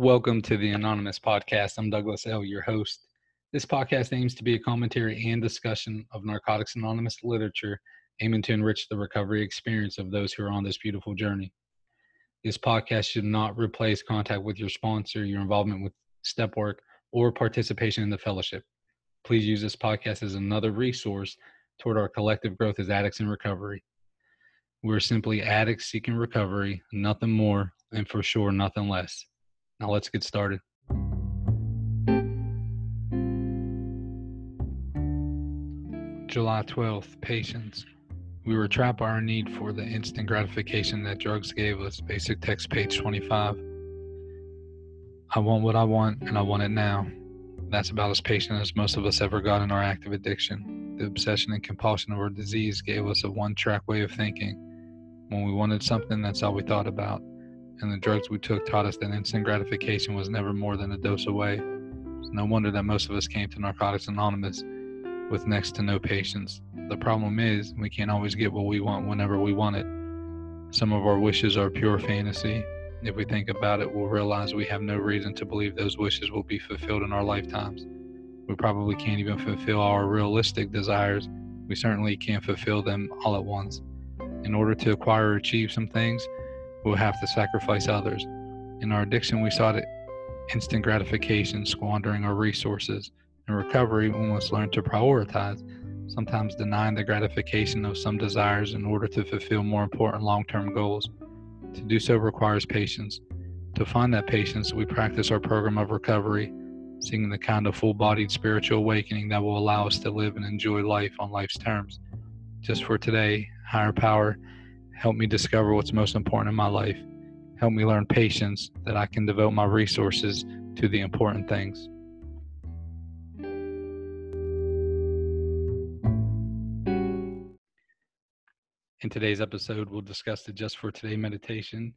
Welcome to the Anonymous Podcast. I'm Douglas L., your host. This podcast aims to be a commentary and discussion of Narcotics Anonymous literature, aiming to enrich the recovery experience of those who are on this beautiful journey. This podcast should not replace contact with your sponsor, your involvement with step work, or participation in the fellowship. Please use this podcast as another resource toward our collective growth as addicts in recovery. We're simply addicts seeking recovery, nothing more, and for sure, nothing less. Now let's get started. July 12th, patience. We were trapped by our need for the instant gratification that drugs gave us. Basic text, page 25. I want what I want, and I want it now. That's about as patient as most of us ever got in our active addiction. The obsession and compulsion of our disease gave us a one track way of thinking. When we wanted something, that's all we thought about. And the drugs we took taught us that instant gratification was never more than a dose away. No wonder that most of us came to Narcotics Anonymous with next to no patience. The problem is, we can't always get what we want whenever we want it. Some of our wishes are pure fantasy, if we think about it, we'll realize we have no reason to believe those wishes will be fulfilled in our lifetimes. We probably can't even fulfill our realistic desires. We certainly can't fulfill them all at once. In order to acquire or achieve some things, we'll have to sacrifice others. In our addiction, we sought instant gratification, squandering our resources. In recovery, we must learn to prioritize, sometimes denying the gratification of some desires in order to fulfill more important long term goals. To do so requires patience. To find that patience, we practice our program of recovery, seeking the kind of full bodied spiritual awakening that will allow us to live and enjoy life on life's terms. Just for today, higher power, help me discover what's most important in my life. Help me learn patience that I can devote my resources to the important things. In today's episode, we'll discuss the Just for Today meditation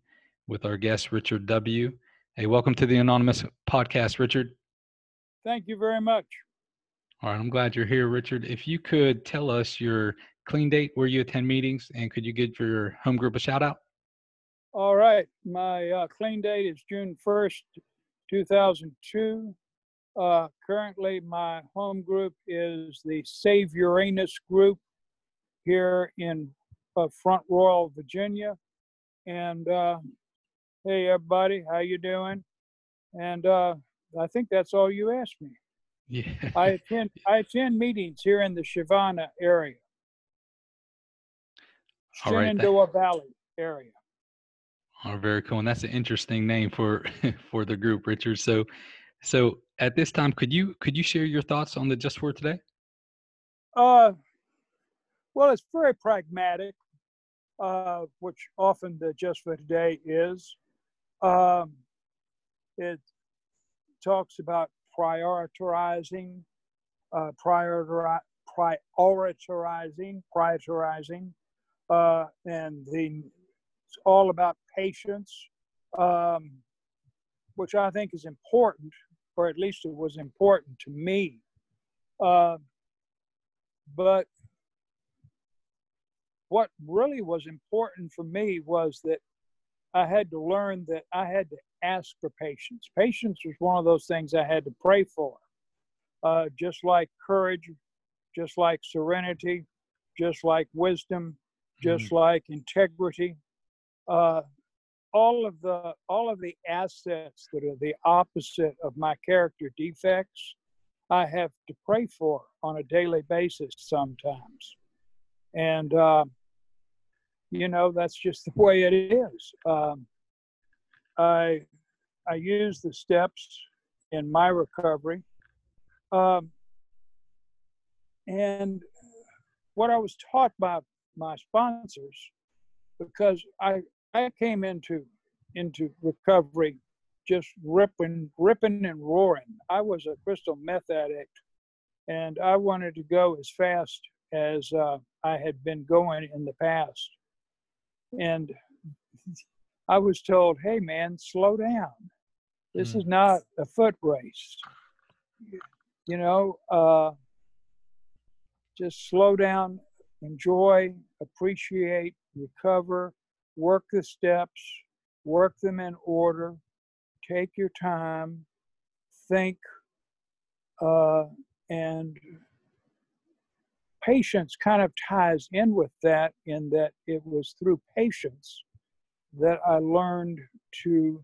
with our guest, Richard W. Hey, welcome to the Anonymous Podcast, Richard. Thank you very much. All right, I'm glad you're here, Richard. If you could tell us your clean date, where you attend meetings, and could you give your home group a shout out? All right, my uh, clean date is June 1st, 2002. Uh, currently, my home group is the Save Uranus group here in of Front Royal, Virginia. And uh, hey, everybody, how you doing? And uh, I think that's all you asked me. Yeah. I attend I attend meetings here in the Savannah area, Shenandoah right, Valley area. Oh, very cool. And that's an interesting name for for the group, Richard. So, so at this time, could you could you share your thoughts on the Just for Today? Uh, well, it's very pragmatic uh, which often the Just for Today is. Um, it talks about prioritizing, uh, prioritizing, prioritizing, uh, and the it's all about patience, um, which I think is important, or at least it was important to me. Uh, but what really was important for me was that I had to learn that I had to ask for patience. Patience was one of those things I had to pray for, uh, just like courage, just like serenity, just like wisdom, just mm-hmm. like integrity. Uh, all of the all of the assets that are the opposite of my character defects, I have to pray for on a daily basis sometimes, and uh, you know that's just the way it is um, i i use the steps in my recovery um, and what i was taught by my sponsors because i i came into into recovery just ripping ripping and roaring i was a crystal meth addict and i wanted to go as fast as uh, i had been going in the past and I was told, hey, man, slow down. This mm. is not a foot race. You know, uh, just slow down, enjoy, appreciate, recover, work the steps, work them in order, take your time, think, uh, and patience kind of ties in with that in that it was through patience that I learned to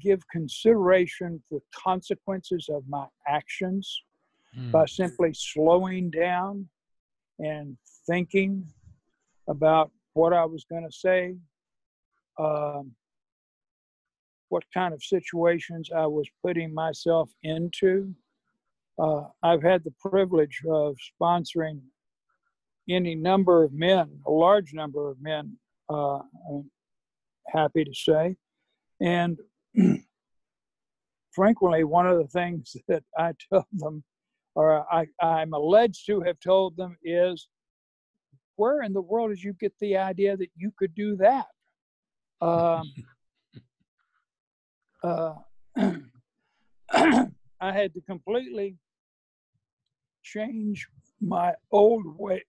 give consideration the consequences of my actions mm. by simply slowing down and thinking about what I was going to say, um, what kind of situations I was putting myself into. Uh, I've had the privilege of sponsoring any number of men, a large number of men, uh, I'm happy to say. And frequently, one of the things that I tell them, or I, I'm alleged to have told them, is where in the world did you get the idea that you could do that? Um, uh, I had to completely change my old way.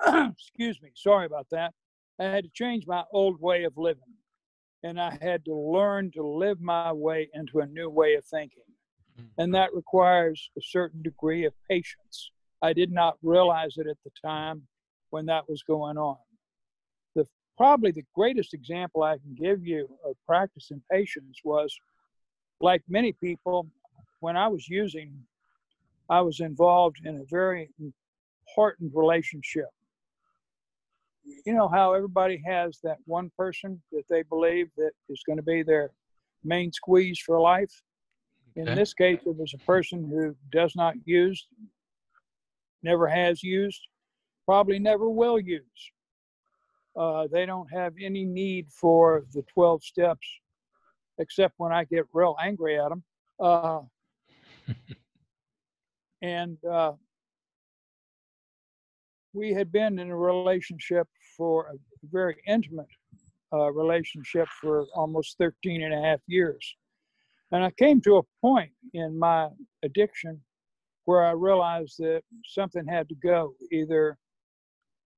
excuse me, sorry about that. I had to change my old way of living. And I had to learn to live my way into a new way of thinking. Mm-hmm. And that requires a certain degree of patience. I did not realize it at the time when that was going on. The probably the greatest example I can give you of practicing patience was like many people, when I was using, I was involved in a very important relationship. You know how everybody has that one person that they believe that is going to be their main squeeze for life. In okay. this case, it was a person who does not use, never has used, probably never will use. Uh, they don't have any need for the 12 steps, except when I get real angry at them. Uh, and uh, we had been in a relationship for a very intimate uh, relationship for almost 13 and a half years. And I came to a point in my addiction where I realized that something had to go. Either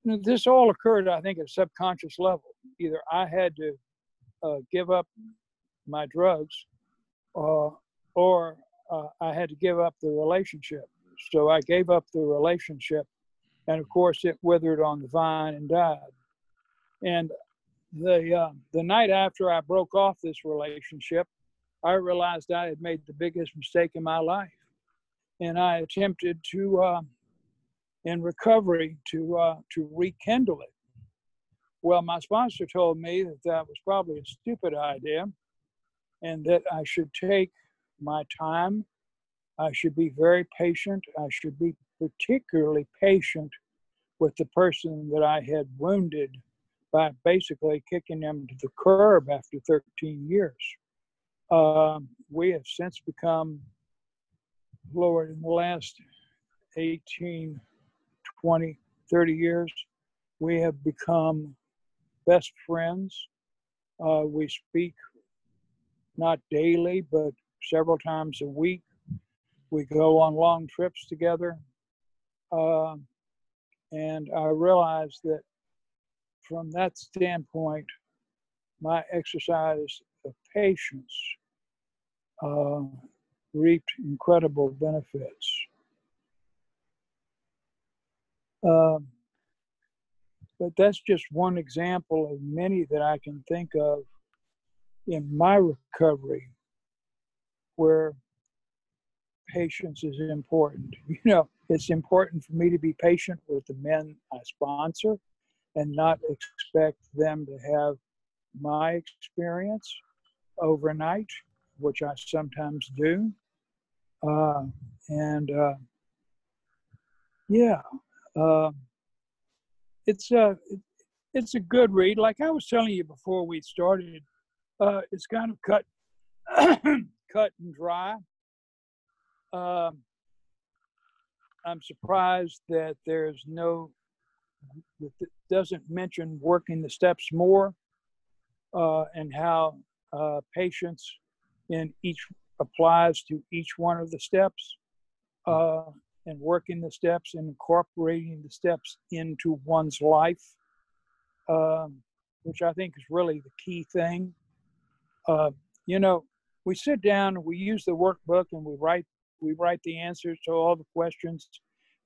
this all occurred, I think, at a subconscious level. Either I had to uh, give up my drugs, uh, or uh, I had to give up the relationship. So I gave up the relationship, and of course, it withered on the vine and died. And the uh, the night after I broke off this relationship, I realized I had made the biggest mistake in my life, and I attempted to uh, in recovery to uh, to rekindle it. Well, my sponsor told me that that was probably a stupid idea, and that I should take my time. I should be very patient. I should be particularly patient with the person that I had wounded by basically kicking them to the curb after 13 years. Um, we have since become, Lord, in the last 18 20, 30 years. We have become best friends. Uh, we speak not daily, but several times a week. We go on long trips together. Uh, and I realize that from that standpoint, my exercise of patience uh, reaped incredible benefits. Um, but that's just one example of many that I can think of in my recovery where patience is important. You know, it's important for me to be patient with the men I sponsor and not expect them to have my experience overnight, which I sometimes do. Uh, and uh, yeah, um, it's a it's a good read. Like I was telling you before we started, uh, it's kind of cut cut and dry. Um, I'm surprised that there's no that doesn't mention working the steps more uh, and how uh, patience in each applies to each one of the steps. Uh, and working the steps and incorporating the steps into one's life, um, which I think is really the key thing. Uh, you know, we sit down, we use the workbook, and we write we write the answers to all the questions.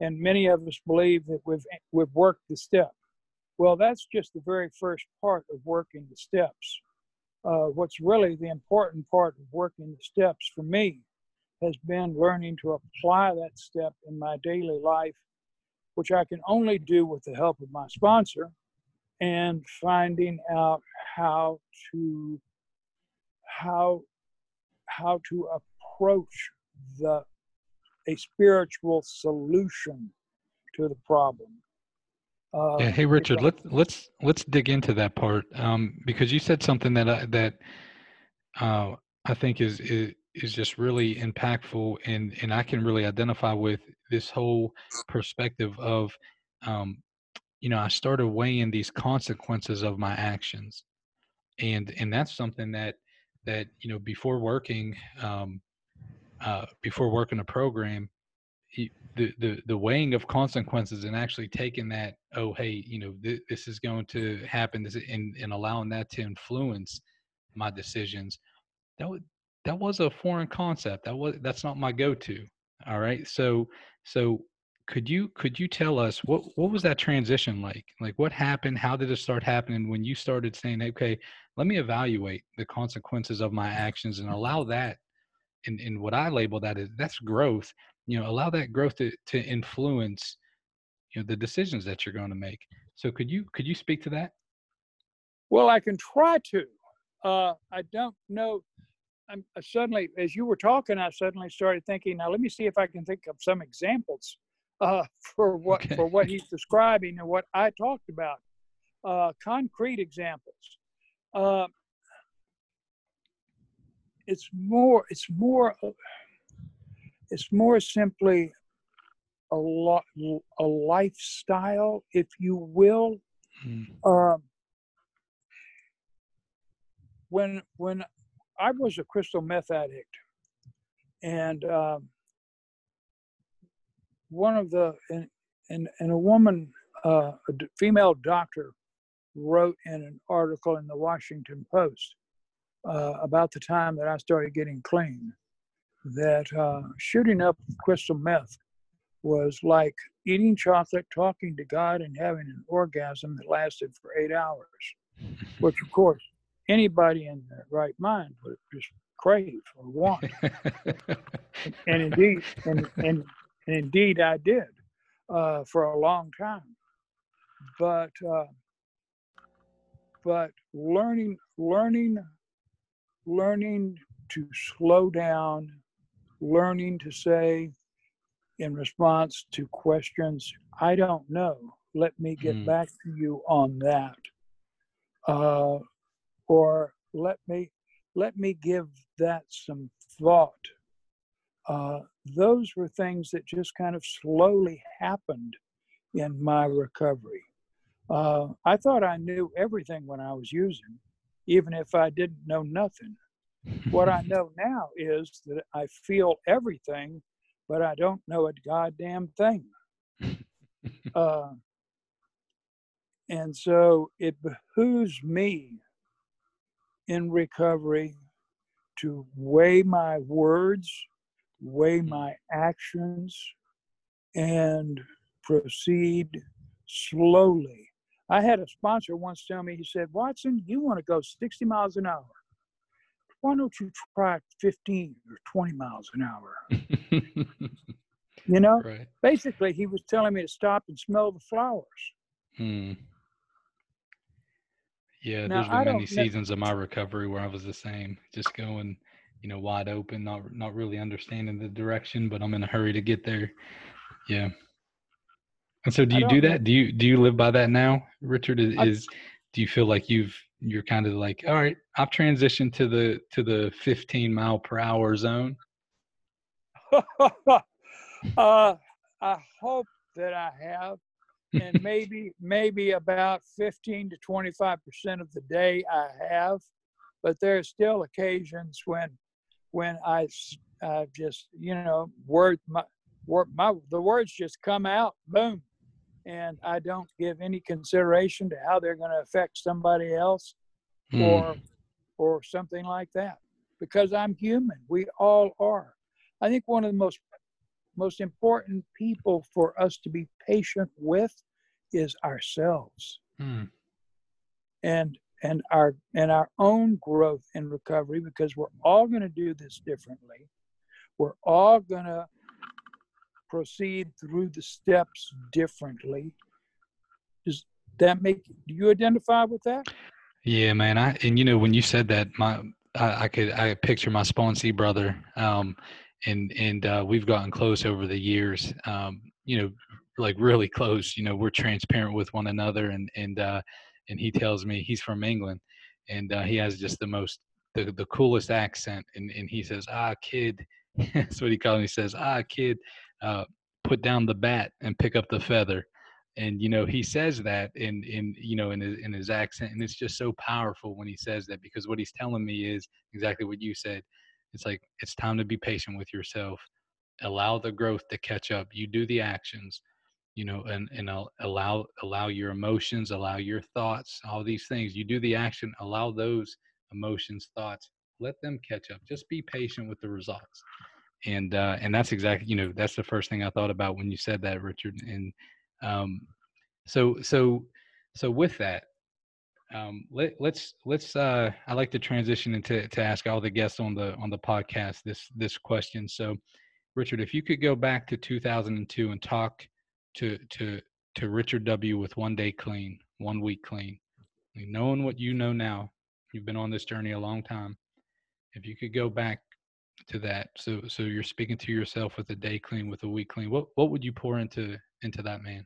And many of us believe that we've we've worked the step. Well, that's just the very first part of working the steps. Uh, what's really the important part of working the steps for me has been learning to apply that step in my daily life, which I can only do with the help of my sponsor, and finding out how to how how to approach the a spiritual solution to the problem. Uh, yeah. Hey, Richard. Let's let's let's dig into that part um, because you said something that I, that uh, I think is, is is just really impactful, and and I can really identify with this whole perspective of, um, you know, I started weighing these consequences of my actions, and and that's something that that you know before working um, uh, before working a program the, the the weighing of consequences and actually taking that oh hey you know th- this is going to happen this and, and allowing that to influence my decisions that would that was a foreign concept. That was that's not my go-to all right? So so could you could you tell us what what was that transition like? Like what happened? How did it start happening when you started saying okay let me evaluate the consequences of my actions and allow that and, and what i label that is that's growth you know allow that growth to, to influence you know the decisions that you're going to make. So could you could you speak to that? Well i can try to. Uh, i don't know. I'm, I suddenly as you were talking i suddenly started thinking now let me see if i can think of some examples uh, for what okay. for what he's describing and what i talked about. Uh, concrete examples. Uh, it's more it's more it's more simply a lot a lifestyle if you will mm. um, when when i was a crystal meth addict and um, one of the and and, and a woman uh, a female doctor wrote in an article in the Washington Post uh, about the time that I started getting clean that uh, shooting up crystal meth was like eating chocolate, talking to God, and having an orgasm that lasted for eight hours, which, of course, anybody in their right mind would just crave or want. and indeed, and, and, and, indeed, I did uh, for a long time. But uh, but learning learning learning to slow down learning to say in response to questions i don't know let me get mm. back to you on that uh, or let me let me give that some thought uh, those were things that just kind of slowly happened in my recovery uh, I thought I knew everything when I was using, even if I didn't know nothing. What I know now is that I feel everything, but I don't know a goddamn thing. Uh, and so it behooves me in recovery to weigh my words, weigh my actions, and proceed slowly I had a sponsor once tell me, he said, Watson, you want to go 60 miles an hour. Why don't you try 15 or 20 miles an hour? you know, right. basically, he was telling me to stop and smell the flowers. Hmm. Yeah, now, there's been many seasons of my recovery where I was the same, just going, you know, wide open, not not really understanding the direction, but I'm in a hurry to get there. Yeah. And so, do you do that? Do you do you live by that now, Richard? Is, I, is do you feel like you've you're kind of like, all right, I've transitioned to the to the 15 mile per hour zone? uh, I hope that I have, and maybe maybe about 15 to 25 percent of the day I have, but there are still occasions when when I I just you know word my word my the words just come out boom and I don't give any consideration to how they're going to affect somebody else mm. or or something like that because I'm human. We all are. I think one of the most most important people for us to be patient with is ourselves. Hmm. And and our and our own growth and recovery because we're all going to do this differently. We're all going to proceed through the steps differently. Does that make do you identify with that? Yeah, man. I and you know when you said that, my I, I could I picture my sponsee brother, um, and and uh, we've gotten close over the years. Um, you know, like really close. You know, we're transparent with one another, and and uh, and he tells me he's from England, and uh, he has just the most the, the coolest accent, and and he says, "Ah, kid," that's what he calls me. He says, "Ah, kid, uh, put down the bat and pick up the feather." And you know he says that in in you know in his, in his accent, and it's just so powerful when he says that because what he's telling me is exactly what you said. It's like it's time to be patient with yourself, allow the growth to catch up. You do the actions, you know and and allow allow your emotions allow your thoughts all these things you do the action allow those emotions thoughts let them catch up just be patient with the results and uh and that's exactly you know that's the first thing i thought about when you said that richard and um so so so with that um let, let's let's uh i like to transition into to ask all the guests on the on the podcast this this question so richard if you could go back to 2002 and talk to to to Richard W. with one day clean, one week clean. knowing what you know now, you've been on this journey a long time. If you could go back to that, so so you're speaking to yourself with a day clean, with a week clean. What what would you pour into into that man?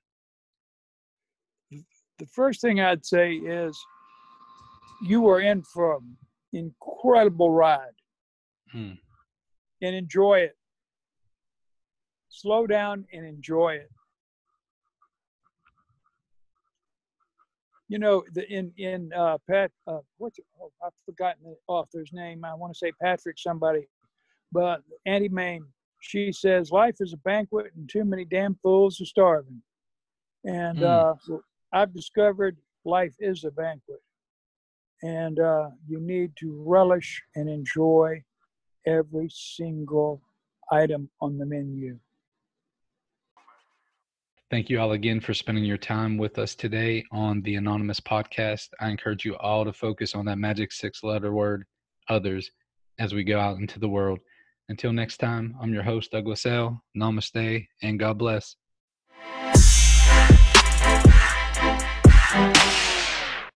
The first thing I'd say is you are in for an incredible ride, hmm. and enjoy it. Slow down and enjoy it you know, the, in in uh, Pat, uh, what's it, oh, I've forgotten the author's name. I want to say Patrick somebody, but Auntie Mame, she says life is a banquet and too many damn fools are starving. And mm. uh, I've discovered life is a banquet, and uh, you need to relish and enjoy every single item on the menu. Thank you all again for spending your time with us today on the Anonymous podcast. I encourage you all to focus on that magic six letter word, others, as we go out into the world. Until next time, I'm your host, Douglas L. Namaste and God bless.